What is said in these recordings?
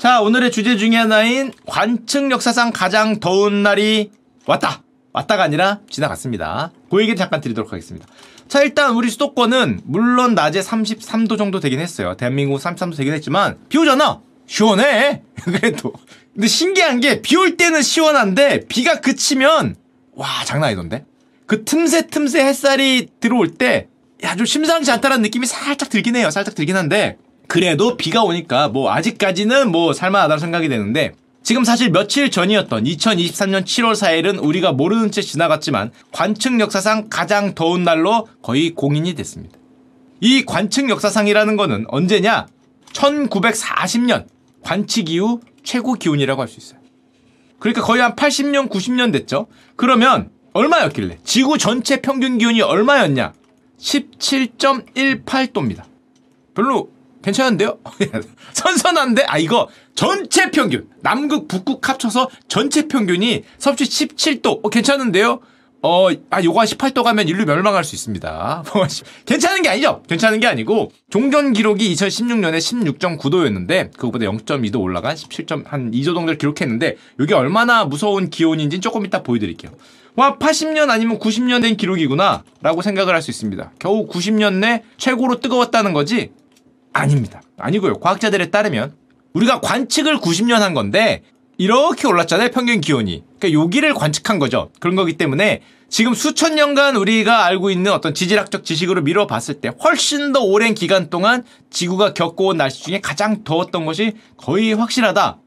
자, 오늘의 주제 중에 하나인 관측 역사상 가장 더운 날이 왔다. 왔다가 아니라 지나갔습니다. 그 얘기를 잠깐 드리도록 하겠습니다. 자, 일단 우리 수도권은 물론 낮에 33도 정도 되긴 했어요. 대한민국 33도 되긴 했지만 비 오잖아. 시원해. 그래도. 근데 신기한 게 비 올 때는 시원한데 비가 그치면 와, 장난 아니던데. 그 틈새 틈새 햇살이 들어올 때 야, 좀 심상치 않다라는 느낌이 살짝 들긴 해요. 살짝 들긴 한데 그래도 비가 오니까 뭐 아직까지는 뭐 살만하다고 생각이 되는데 지금 사실 며칠 전이었던 2023년 7월 4일은 우리가 모르는 채 지나갔지만 관측 역사상 가장 더운 날로 거의 공인이 됐습니다. 이 관측 역사상이라는 거는 언제냐? 1940년 관측 이후 최고 기온이라고 할 수 있어요. 그러니까 거의 한 80년, 90년 됐죠? 그러면 얼마였길래? 지구 전체 평균 기온이 얼마였냐? 17.18도입니다. 별로 괜찮은데요? 선선한데? 아, 이거 전체 평균. 남극, 북극 합쳐서 전체 평균이 섭씨 17도. 어, 괜찮은데요? 어, 아, 요거 한 18도 가면 인류 멸망할 수 있습니다. 괜찮은 게 아니죠? 괜찮은 게 아니고, 종전 기록이 2016년에 16.9도였는데, 그거보다 0.2도 올라간 17점, 한 2도 정도를 기록했는데, 이게 얼마나 무서운 기온인지는 조금 이따 보여드릴게요. 와, 80년 아니면 90년 된 기록이구나, 라고 생각을 할 수 있습니다. 겨우 90년 내 최고로 뜨거웠다는 거지? 아닙니다. 아니고요. 과학자들에 따르면 우리가 관측을 90년 한 건데 이렇게 올랐잖아요. 평균 기온이. 그러니까 여기를 관측한 거죠. 그런 거기 때문에 지금 수천 년간 우리가 알고 있는 어떤 지질학적 지식으로 미뤄봤을 때 훨씬 더 오랜 기간 동안 지구가 겪어온 날씨 중에 가장 더웠던 것이 거의 확실하다.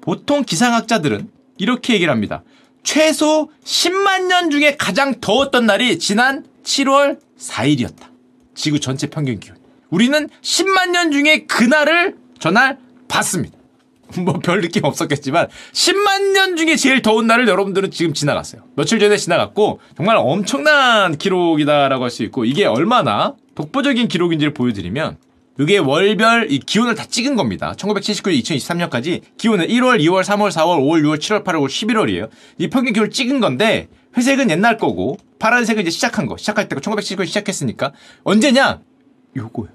보통 기상학자들은 이렇게 얘기를 합니다. 최소 10만 년 중에 가장 더웠던 날이 지난 7월 4일이었다. 지구 전체 평균 기온. 우리는 10만 년 중에 그날을 전날 봤습니다. 뭐 별 느낌 없었겠지만 10만 년 중에 제일 더운 날을 여러분들은 지금 지나갔어요. 며칠 전에 지나갔고 정말 엄청난 기록이다라고 할 수 있고 이게 얼마나 독보적인 기록인지를 보여드리면 이게 월별 이 기온을 다 찍은 겁니다. 1979년 2023년까지 기온은 1월, 2월, 3월, 4월, 5월, 6월, 7월, 8월, 5월, 11월이에요. 이 평균 기온을 찍은 건데 회색은 옛날 거고 파란색은 이제 시작한 거. 시작할 때가 1979년 시작했으니까 언제냐? 요거요.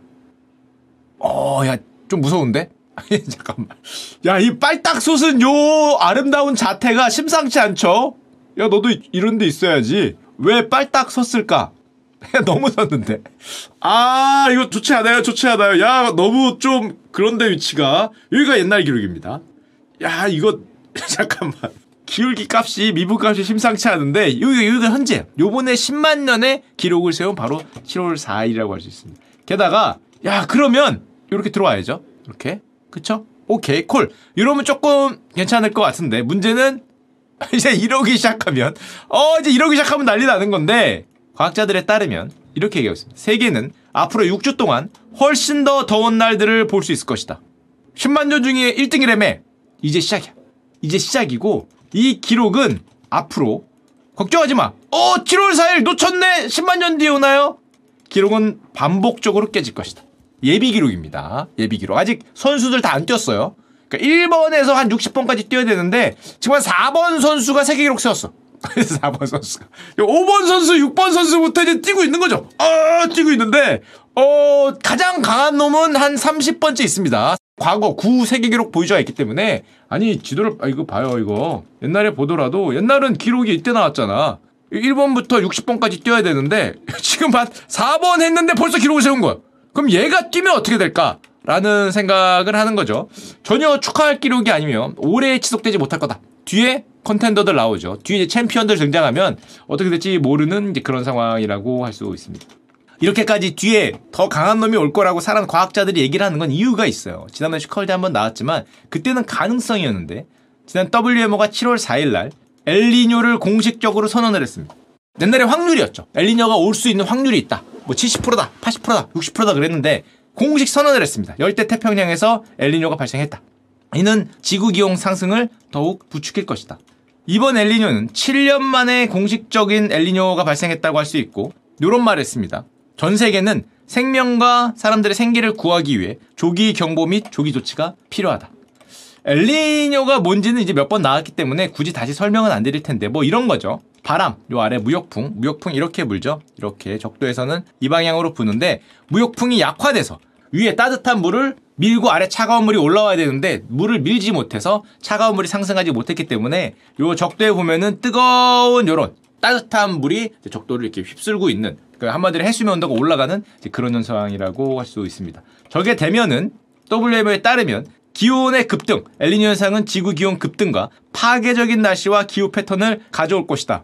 어, 야, 좀 무서운데? 잠깐만. 야, 이 빨딱솥은 요 아름다운 자태가 심상치 않죠? 야, 너도 이 런 데 있어야지. 왜 빨딱 섰을까? 너무 섰는데. 아, 이거 좋지 않아요? 좋지 않아요? 야, 너무 좀 그런데 위치가. 여기가 옛날 기록입니다. 야, 이거, 잠깐만. 기울기 값이, 미분 값이 심상치 않은데, 여기, 여기가 현재, 요번에 10만 년의 기록을 세운 바로 7월 4일이라고 할 수 있습니다. 게다가, 야, 그러면, 이렇게 들어와야죠. 이렇게. 그쵸? 오케이, 콜. 이러면 조금 괜찮을 것 같은데, 문제는 이제 이러기 시작하면, 어, 이제 이러기 시작하면 난리 나는 건데, 과학자들에 따르면 이렇게 얘기하고 있습니다. 세계는 앞으로 6주 동안 훨씬 더 더운 날들을 볼 수 있을 것이다. 10만 년 중에 1등이라며. 이제 시작이야. 이제 시작이고, 이 기록은 앞으로, 걱정하지 마. 어, 7월 4일 놓쳤네! 10만 년 뒤에 오나요? 기록은 반복적으로 깨질 것이다. 예비 기록입니다. 예비 기록. 아직 선수들 다 안 뛰었어요. 그러니까 1번에서 한 60번까지 뛰어야 되는데 지금 한 4번 선수가 세계 기록 세웠어. 그래서 4번 선수가 5번 선수, 6번 선수부터 이제 뛰고 있는 거죠. 아, 뛰고 있는데 어, 가장 강한 놈은 한 30번째 있습니다. 과거 구 세계 기록 보유자가 있기 때문에 아니 지도를 아 이거 봐요 이거 옛날에 보더라도 옛날은 기록이 이때 나왔잖아 1번부터 60번까지 뛰어야 되는데 지금 한 4번 했는데 벌써 기록을 세운 거야 그럼 얘가 뛰면 어떻게 될까? 라는 생각을 하는 거죠. 전혀 축하할 기록이 아니면 오래 지속되지 못할 거다. 뒤에 contender들 나오죠. 뒤에 이제 챔피언들 등장하면 어떻게 될지 모르는 이제 그런 상황이라고 할 수 있습니다. 이렇게까지 뒤에 더 강한 놈이 올 거라고 사람 과학자들이 얘기를 하는 건 이유가 있어요. 지난번에 슈카월드 한번 나왔지만 그때는 가능성이었는데 지난 WMO가 7월 4일 날 엘리뇨를 공식적으로 선언을 했습니다. 옛날에 확률이었죠. 엘리뇨가 올 수 있는 확률이 있다. 뭐 70%다, 80%다, 60%다 그랬는데 공식 선언을 했습니다. 열대 태평양에서 엘리뇨가 발생했다. 이는 지구 기온 상승을 더욱 부추길 것이다. 이번 엘리뇨는 7년 만에 공식적인 엘리뇨가 발생했다고 할 수 있고 이런 말을 했습니다. 전 세계는 생명과 사람들의 생계를 구하기 위해 조기 경보 및 조기 조치가 필요하다. 엘리뇨가 뭔지는 이제 몇 번 나왔기 때문에 굳이 다시 설명은 안 드릴 텐데 뭐 이런 거죠. 바람, 요 아래 무역풍, 무역풍 이렇게 불죠. 이렇게 적도에서는 이 방향으로 부는데 무역풍이 약화돼서 위에 따뜻한 물을 밀고 아래 차가운 물이 올라와야 되는데 물을 밀지 못해서 차가운 물이 상승하지 못했기 때문에 요 적도에 보면은 뜨거운 요런 따뜻한 물이 적도를 이렇게 휩쓸고 있는 그 한마디로 해수면 온도가 올라가는 그런 현상이라고 할 수 있습니다. 저게 되면은 WMO에 따르면 기온의 급등, 엘니뇨 현상은 지구 기온 급등과 파괴적인 날씨와 기후 패턴을 가져올 것이다.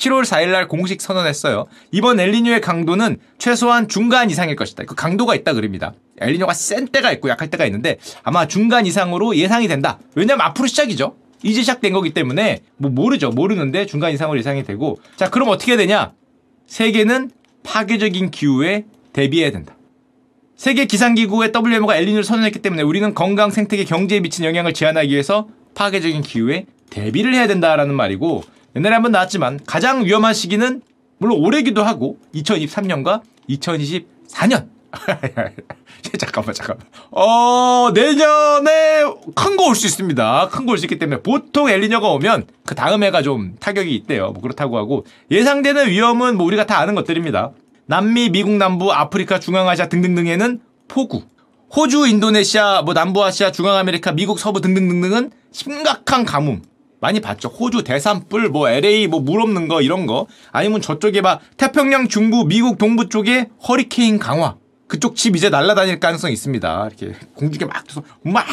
7월 4일 날 공식 선언했어요. 이번 엘니뇨의 강도는 최소한 중간 이상일 것이다. 그 강도가 있다 그럽니다. 엘니뇨가 센 때가 있고 약할 때가 있는데 아마 중간 이상으로 예상이 된다. 왜냐면 앞으로 시작이죠. 이제 시작된 거기 때문에 뭐 모르죠. 모르는데 중간 이상으로 예상이 되고 자 그럼 어떻게 되냐? 세계는 파괴적인 기후에 대비해야 된다. 세계 기상기구의 WMO가 엘니뇨를 선언했기 때문에 우리는 건강 생태계 경제에 미친 영향을 제한하기 위해서 파괴적인 기후에 대비를 해야 된다라는 말이고 옛날에 한번 나왔지만 가장 위험한 시기는 물론 올해기도 하고 2023년과 2024년. 잠깐만 잠깐만. 어 내년에 큰 거 올 수 있습니다. 큰 거 올 수 있기 때문에 보통 엘리녀가 오면 그 다음 해가 좀 타격이 있대요. 뭐 그렇다고 하고 예상되는 위험은 뭐 우리가 다 아는 것들입니다. 남미 미국 남부 아프리카 중앙아시아 등등등에는 폭우. 호주 인도네시아 뭐 남부아시아 중앙아메리카 미국 서부 등등등등은 심각한 가뭄 많이 봤죠. 호주 대산불, 뭐 LA 뭐 물 없는 거 이런 거 아니면 저쪽에 봐 태평양 중부 미국 동부 쪽에 허리케인 강화 그쪽 집 이제 날아다닐 가능성이 있습니다. 이렇게 공중에 막 떠서 막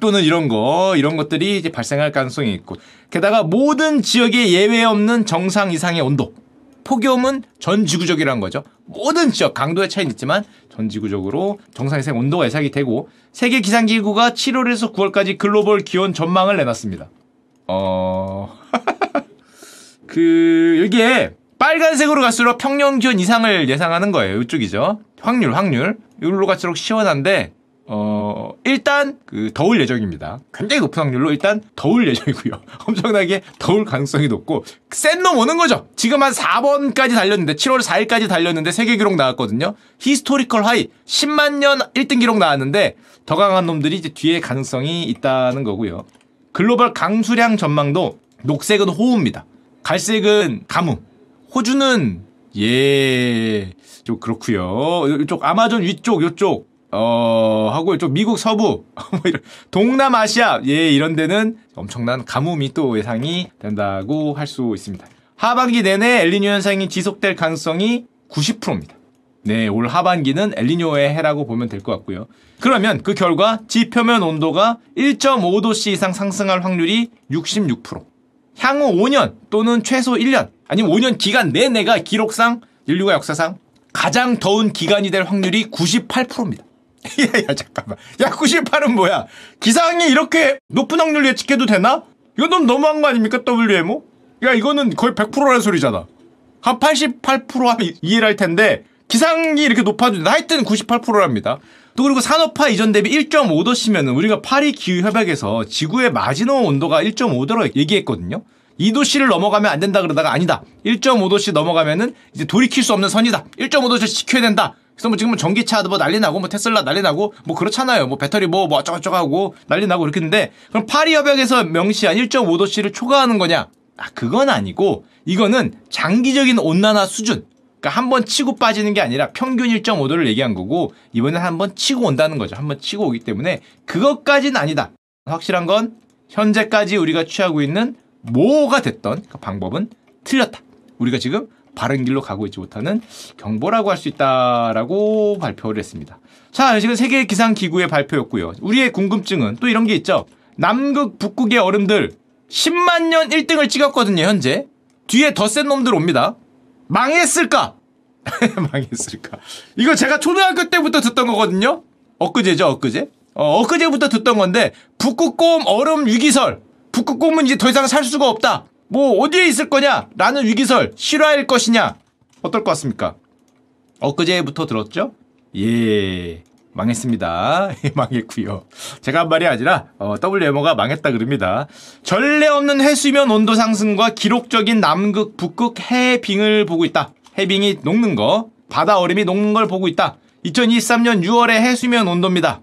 도는 이런 거 이런 것들이 이제 발생할 가능성이 있고 게다가 모든 지역에 예외 없는 정상 이상의 온도 폭염은 전 지구적이라는 거죠. 모든 지역 강도의 차이는 있지만 전 지구적으로 정상 이상 온도가 예상이 되고 세계 기상기구가 7월에서 9월까지 글로벌 기온 전망을 내놨습니다. 어, 그, 이게 빨간색으로 갈수록 평년 기온 이상을 예상하는 거예요. 이쪽이죠. 확률, 확률. 이걸로 갈수록 시원한데, 어, 일단, 그, 더울 예정입니다. 굉장히 높은 확률로 일단 더울 예정이고요. 엄청나게 더울 가능성이 높고, 센 놈 오는 거죠. 지금 한 4번까지 달렸는데, 7월 4일까지 달렸는데, 세계 기록 나왔거든요. historical high, 10만 년 1등 기록 나왔는데, 더 강한 놈들이 이제 뒤에 가능성이 있다는 거고요. 글로벌 강수량 전망도 녹색은 호우입니다. 갈색은 가뭄. 호주는 예, 좀 그렇고요. 이쪽 아마존 위쪽 요쪽 어 하고 이쪽 미국 서부 뭐 동남아시아 예 이런 데는 엄청난 가뭄이 또 예상이 된다고 할 수 있습니다. 하반기 내내 엘리뇨 현상이 지속될 가능성이 90%입니다. 네, 올 하반기는 엘리뇨의 해라고 보면 될 것 같고요. 그러면 그 결과 지표면 온도가 1.5도씨 이상 상승할 확률이 66%. 향후 5년 또는 최소 1년 아니면 5년 기간 내내가 기록상 인류가 역사상 가장 더운 기간이 될 확률이 98%입니다. 야, 야, 잠깐만. 야, 98은 뭐야? 기상이 이렇게 높은 확률 예측해도 되나? 이건 너무 너무한 거 아닙니까, WMO? 야, 이거는 거의 100%라는 소리잖아. 한 88% 하면 이해를 할 텐데, 기상이 이렇게 높아도 하여튼 98%랍니다. 또 그리고 산업화 이전 대비 1.5도씨면은 우리가 파리 기후협약에서 지구의 마지노 온도가 1.5도로 얘기했거든요. 2도씨를 넘어가면 안 된다 그러다가 아니다. 1.5도씨 넘어가면은 이제 돌이킬 수 없는 선이다. 1.5도씨 지켜야 된다. 그래서 뭐 지금 은 전기차 뭐 난리 나고 뭐 테슬라 난리 나고 뭐 그렇잖아요. 뭐 배터리 뭐, 뭐 어쩌고저쩌고 하고 난리 나고 이렇게 했는데 그럼 파리 협약에서 명시한 1.5도씨를 초과하는 거냐? 아, 그건 아니고 이거는 장기적인 온난화 수준 그러니까 한 번 치고 빠지는 게 아니라 평균 1.5도를 얘기한 거고 이번엔 한 번 치고 온다는 거죠. 한 번 치고 오기 때문에 그것까지는 아니다. 확실한 건 현재까지 우리가 취하고 있는 뭐가 됐던 그 방법은 틀렸다. 우리가 지금 바른 길로 가고 있지 못하는 경보라고 할 수 있다라고 발표를 했습니다. 자, 지금 세계 기상 기구의 발표였고요. 우리의 궁금증은 또 이런 게 있죠. 남극, 북극의 얼음들 10만 년 1등을 찍었거든요, 현재. 뒤에 더 센 놈들 옵니다. 망했을까? 망했을까? 이거 제가 초등학교 때부터 듣던 거거든요? 엊그제죠, 엊그제? 어, 엊그제부터 듣던 건데, 북극곰 얼음 위기설. 북극곰은 이제 더 이상 살 수가 없다. 뭐, 어디에 있을 거냐? 라는 위기설. 실화일 것이냐? 어떨 것 같습니까? 엊그제부터 들었죠? 예. 망했습니다. 망했고요. 제가 한 말이 아니라 어, WMO가 망했다 그럽니다. 전례 없는 해수면 온도 상승과 기록적인 남극, 북극 해빙을 보고 있다. 해빙이 녹는 거, 바다 얼음이 녹는 걸 보고 있다. 2023년 6월의 해수면 온도입니다.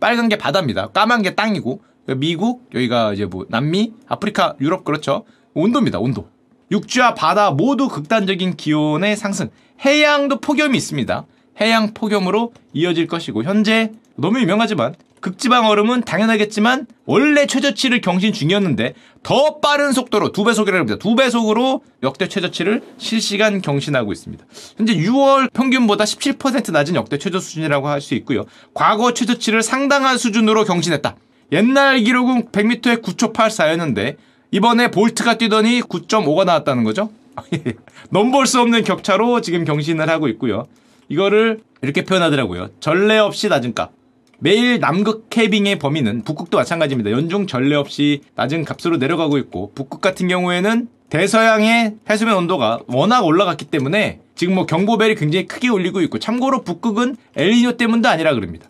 빨간 게 바다입니다. 까만 게 땅이고 미국, 여기가 이제 뭐 남미, 아프리카, 유럽 그렇죠. 온도입니다. 온도. 육지와 바다 모두 극단적인 기온의 상승. 해양도 폭염이 있습니다. 해양 폭염으로 이어질 것이고 현재 너무 유명하지만 극지방 얼음은 당연하겠지만 원래 최저치를 경신 중이었는데 더 빠른 속도로 두 배속이라고 합니다. 두 배속으로 역대 최저치를 실시간 경신하고 있습니다. 현재 6월 평균보다 17% 낮은 역대 최저 수준이라고 할 수 있고요. 과거 최저치를 상당한 수준으로 경신했다. 옛날 기록은 100m에 9초 84였는데 이번에 볼트가 뛰더니 9.5가 나왔다는 거죠. 넘볼 수 없는 격차로 지금 경신을 하고 있고요. 이거를 이렇게 표현하더라고요. 전례 없이 낮은 값. 매일 남극 캐빙의 범위는 북극도 마찬가지입니다. 연중 전례 없이 낮은 값으로 내려가고 있고 북극 같은 경우에는 대서양의 해수면 온도가 워낙 올라갔기 때문에 지금 뭐 경보벨이 굉장히 크게 울리고 있고 참고로 북극은 엘니뇨 때문도 아니라 그럽니다.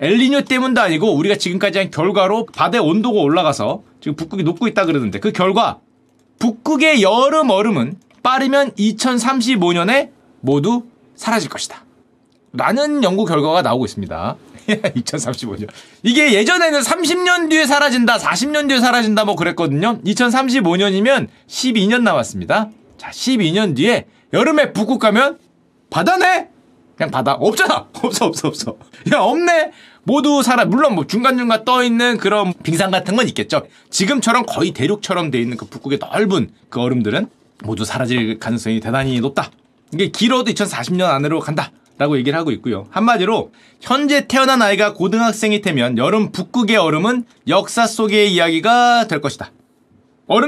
엘니뇨 때문도 아니고 우리가 지금까지 한 결과로 바다의 온도가 올라가서 지금 북극이 녹고 있다 그러는데 그 결과 북극의 여름 얼음은 빠르면 2035년에 모두 사라질 것이다. 라는 연구 결과가 나오고 있습니다. 2035년. 이게 예전에는 30년 뒤에 사라진다, 40년 뒤에 사라진다 뭐 그랬거든요. 2035년이면 12년 남았습니다. 자, 12년 뒤에 여름에 북극 가면 바다네? 그냥 바다. 없잖아. 없어, 없어, 없어. 야, 없네. 모두 살아. 물론 뭐 중간중간 떠 있는 그런 빙산 같은 건 있겠죠. 지금처럼 거의 대륙처럼 돼 있는 그 북극의 넓은 그 얼음들은 모두 사라질 가능성이 대단히 높다. 이게 길어도 2040년 안으로 간다. 라고 얘기를 하고 있고요. 한마디로 현재 태어난 아이가 고등학생이 되면 여름 북극의 얼음은 역사 속의 이야기가 될 것이다.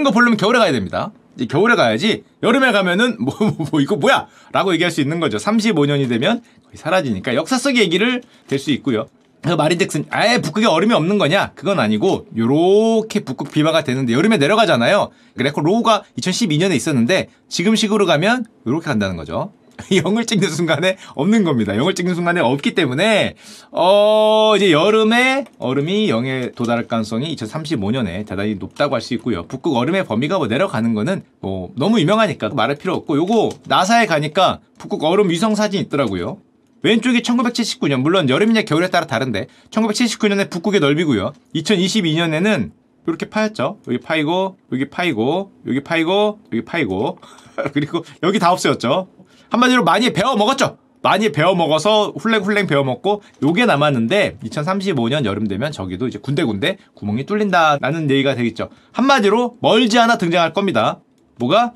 거 보려면 겨울에 가야 됩니다. 겨울에 가야지 여름에 가면은 뭐, 뭐, 뭐 이거 뭐야? 라고 얘기할 수 있는 거죠. 35년이 되면 거의 사라지니까 역사 속의 얘기를 될 수 있고요. 그 말인즉슨 아예 북극에 얼음이 없는 거냐? 그건 아니고 요렇게 북극 비마가 되는데 여름에 내려가잖아요. 그래서 로우가 2012년에 있었는데 지금 식으로 가면 요렇게 간다는 거죠. 0을 찍는 순간에 없는 겁니다. 0을 찍는 순간에 없기 때문에 어 이제 여름에 얼음이 0에 도달할 가능성이 2035년에 대단히 높다고 할 수 있고요. 북극 얼음의 범위가 뭐 내려가는 거는 뭐 너무 유명하니까 말할 필요 없고 요거 나사에 가니까 북극 얼음 위성 사진 있더라고요. 왼쪽이 1979년 물론 여름이냐 겨울에 따라 다른데 1979년에 북극의 넓이고요. 2022년에는 이렇게 파였죠. 여기 파이고 여기 파이고 여기 파이고 여기 파이고 그리고 여기 다 없어졌죠. 한마디로 많이 배워 먹었죠. 많이 배워 먹어서 훌랭훌랭 배워 먹고 요게 남았는데 2035년 여름 되면 저기도 이제 군데군데 구멍이 뚫린다라는 얘기가 되겠죠. 한마디로 멀지 않아 등장할 겁니다. 뭐가?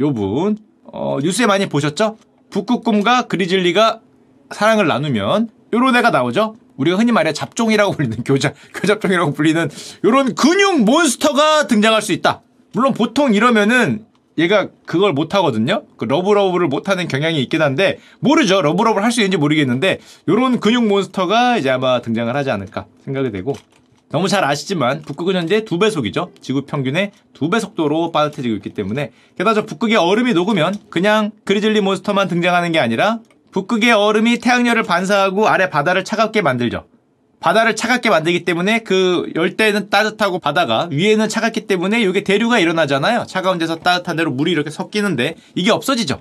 요 분 어, 뉴스에 많이 보셨죠? 북극곰과 그리즐리가 사랑을 나누면 요런 애가 나오죠. 우리가 흔히 말해 잡종이라고 불리는 교자 교잡종이라고 불리는 요런 근육 monster가 등장할 수 있다. 물론 보통 이러면은 얘가 그걸 못하거든요. 그 love love를 못하는 경향이 있긴 한데 모르죠. love love를 할 수 있는지 모르겠는데 요런 근육 monster가 이제 아마 등장을 하지 않을까 생각이 되고 너무 잘 아시지만 북극은 현재 두 배속이죠. 지구 평균의 두 배 속도로 따뜻해지고 있기 때문에 게다가 저 북극의 얼음이 녹으면 그냥 grizzly monster만 등장하는 게 아니라 북극의 얼음이 태양열을 반사하고 아래 바다를 차갑게 만들죠. 바다를 차갑게 만들기 때문에 그 열대는 따뜻하고 바다가 위에는 차갑기 때문에 이게 대류가 일어나잖아요. 차가운 데서 따뜻한 데로 물이 이렇게 섞이는데 이게 없어지죠.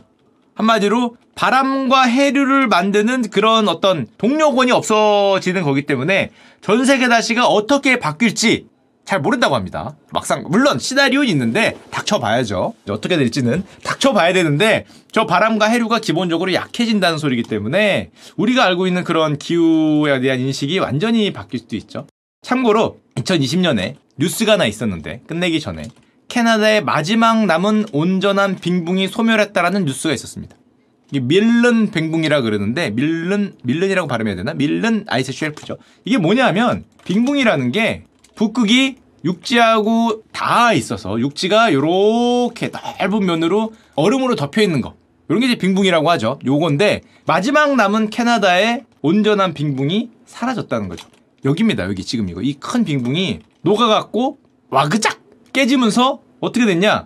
한마디로 바람과 해류를 만드는 그런 어떤 동력원이 없어지는 거기 때문에 전 세계 날씨가 어떻게 바뀔지 잘 모른다고 합니다. 막상 물론 시나리오는 있는데 닥쳐봐야죠. 어떻게 될지는 닥쳐봐야 되는데 저 바람과 해류가 기본적으로 약해진다는 소리이기 때문에 우리가 알고 있는 그런 기후에 대한 인식이 완전히 바뀔 수도 있죠. 참고로 2020년에 뉴스가 하나 있었는데 끝내기 전에 캐나다의 마지막 남은 온전한 빙붕이 소멸했다라는 뉴스가 있었습니다. 이게 밀른 빙붕이라 그러는데 밀른 밀른이라고 발음해야 되나? 밀른 아이스 쉘프죠. 이게 뭐냐면 빙붕이라는 게 북극이 육지하고 다 있어서 육지가 요렇게 넓은 면으로 얼음으로 덮여 있는 거. 이런 게 이제 빙붕이라고 하죠. 요건데 마지막 남은 캐나다의 온전한 빙붕이 사라졌다는 거죠. 여기입니다. 여기 지금 이거 이 큰 빙붕이 녹아갖고 와그작 깨지면서 어떻게 됐냐?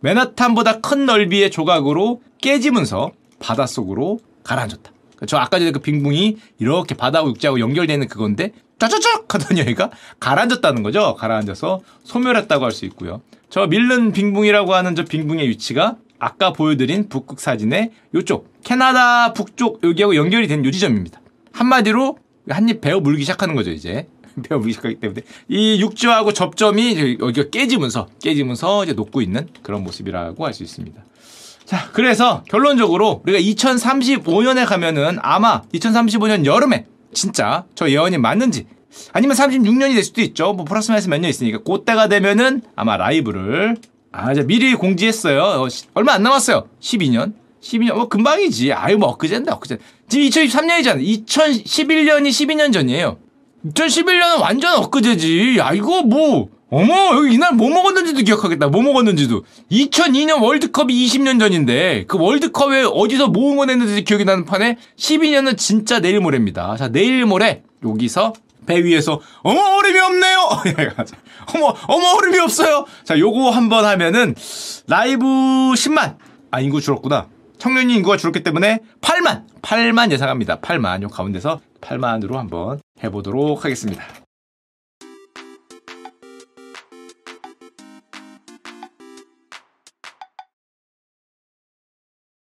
맨하탄보다 큰 넓이의 조각으로 깨지면서 바닷속으로 가라앉았다. 저 아까 전에 그 빙붕이 이렇게 바다하고 육지하고 연결되는 그건데 짜자작 하던 여기가 가라앉았다는 거죠. 가라앉아서 소멸했다고 할 수 있고요. 저 밀른 빙붕이라고 하는 저 빙붕의 위치가 아까 보여드린 북극 사진의 요쪽 캐나다 북쪽 여기하고 연결이 된 요 지점입니다. 한마디로 한입 베어 물기 시작하는 거죠 이제 베어 물기 시작하기 때문에 이 육지하고 접점이 여기가 깨지면서 깨지면서 이제 녹고 있는 그런 모습이라고 할 수 있습니다. 자, 그래서 결론적으로 우리가 2035년에 가면은 아마 2035년 여름에 진짜 저 예언이 맞는지 아니면 36년이 될 수도 있죠. 뭐 플러스 마이너스 몇 년 있으니까 그때가 되면은 아마 라이브를 아 이제 미리 공지했어요. 어, 시- 얼마 안 남았어요. 12년. 12년 뭐 금방이지. 아유 뭐 엊그제인데 엊그제. 지금 2023년이잖아. 2011년이 12년 전이에요. 2011년은 완전 엊그제지. 야 이거 뭐 어머 여기 이날 뭐 먹었는지도 기억하겠다. 뭐 먹었는지도. 2002년 월드컵이 20년 전인데 그 월드컵에 어디서 뭐 응원했는지 기억이 나는 판에 12년은 진짜 내일 모레입니다. 자 내일 모레 여기서 배 위에서 어머 얼음이 없네요. 어머 어머 얼음이 없어요. 자 요거 한번 하면은 라이브 10만 아 인구 줄었구나. 청년이 인구가 줄었기 때문에 8만 8만 예상합니다. 8만 요 가운데서 8만으로 한번 해보도록 하겠습니다.